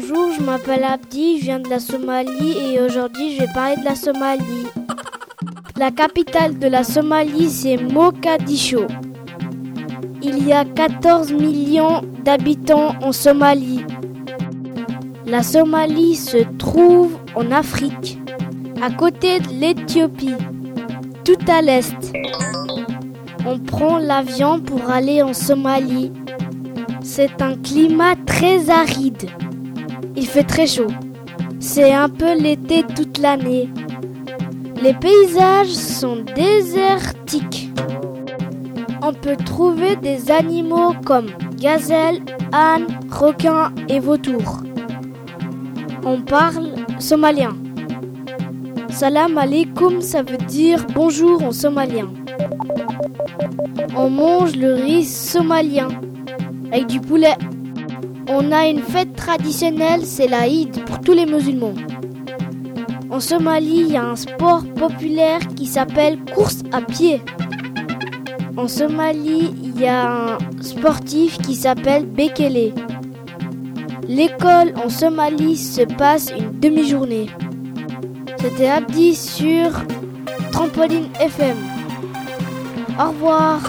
Bonjour, je m'appelle Abdi, je viens de la Somalie et aujourd'hui je vais parler de la Somalie. La capitale de la Somalie c'est Mogadiscio. Il y a 14 millions d'habitants en Somalie. La Somalie se trouve en Afrique, à côté de l'Éthiopie, tout à l'est. On prend l'avion pour aller en Somalie. C'est un climat très aride. Il fait très chaud. C'est un peu l'été toute l'année. Les paysages sont désertiques. On peut trouver des animaux comme gazelles, ânes, requins et vautours. On parle somalien. Salam alaikum, ça veut dire bonjour en somalien. On mange le riz somalien avec du poulet. On a une fête traditionnelle, c'est l'Aïd pour tous les musulmans. En Somalie, il y a un sport populaire qui s'appelle course à pied. En Somalie, il y a un sportif qui s'appelle Bekele. L'école en Somalie se passe une demi-journée. C'était Abdi sur Trampoline FM. Au revoir.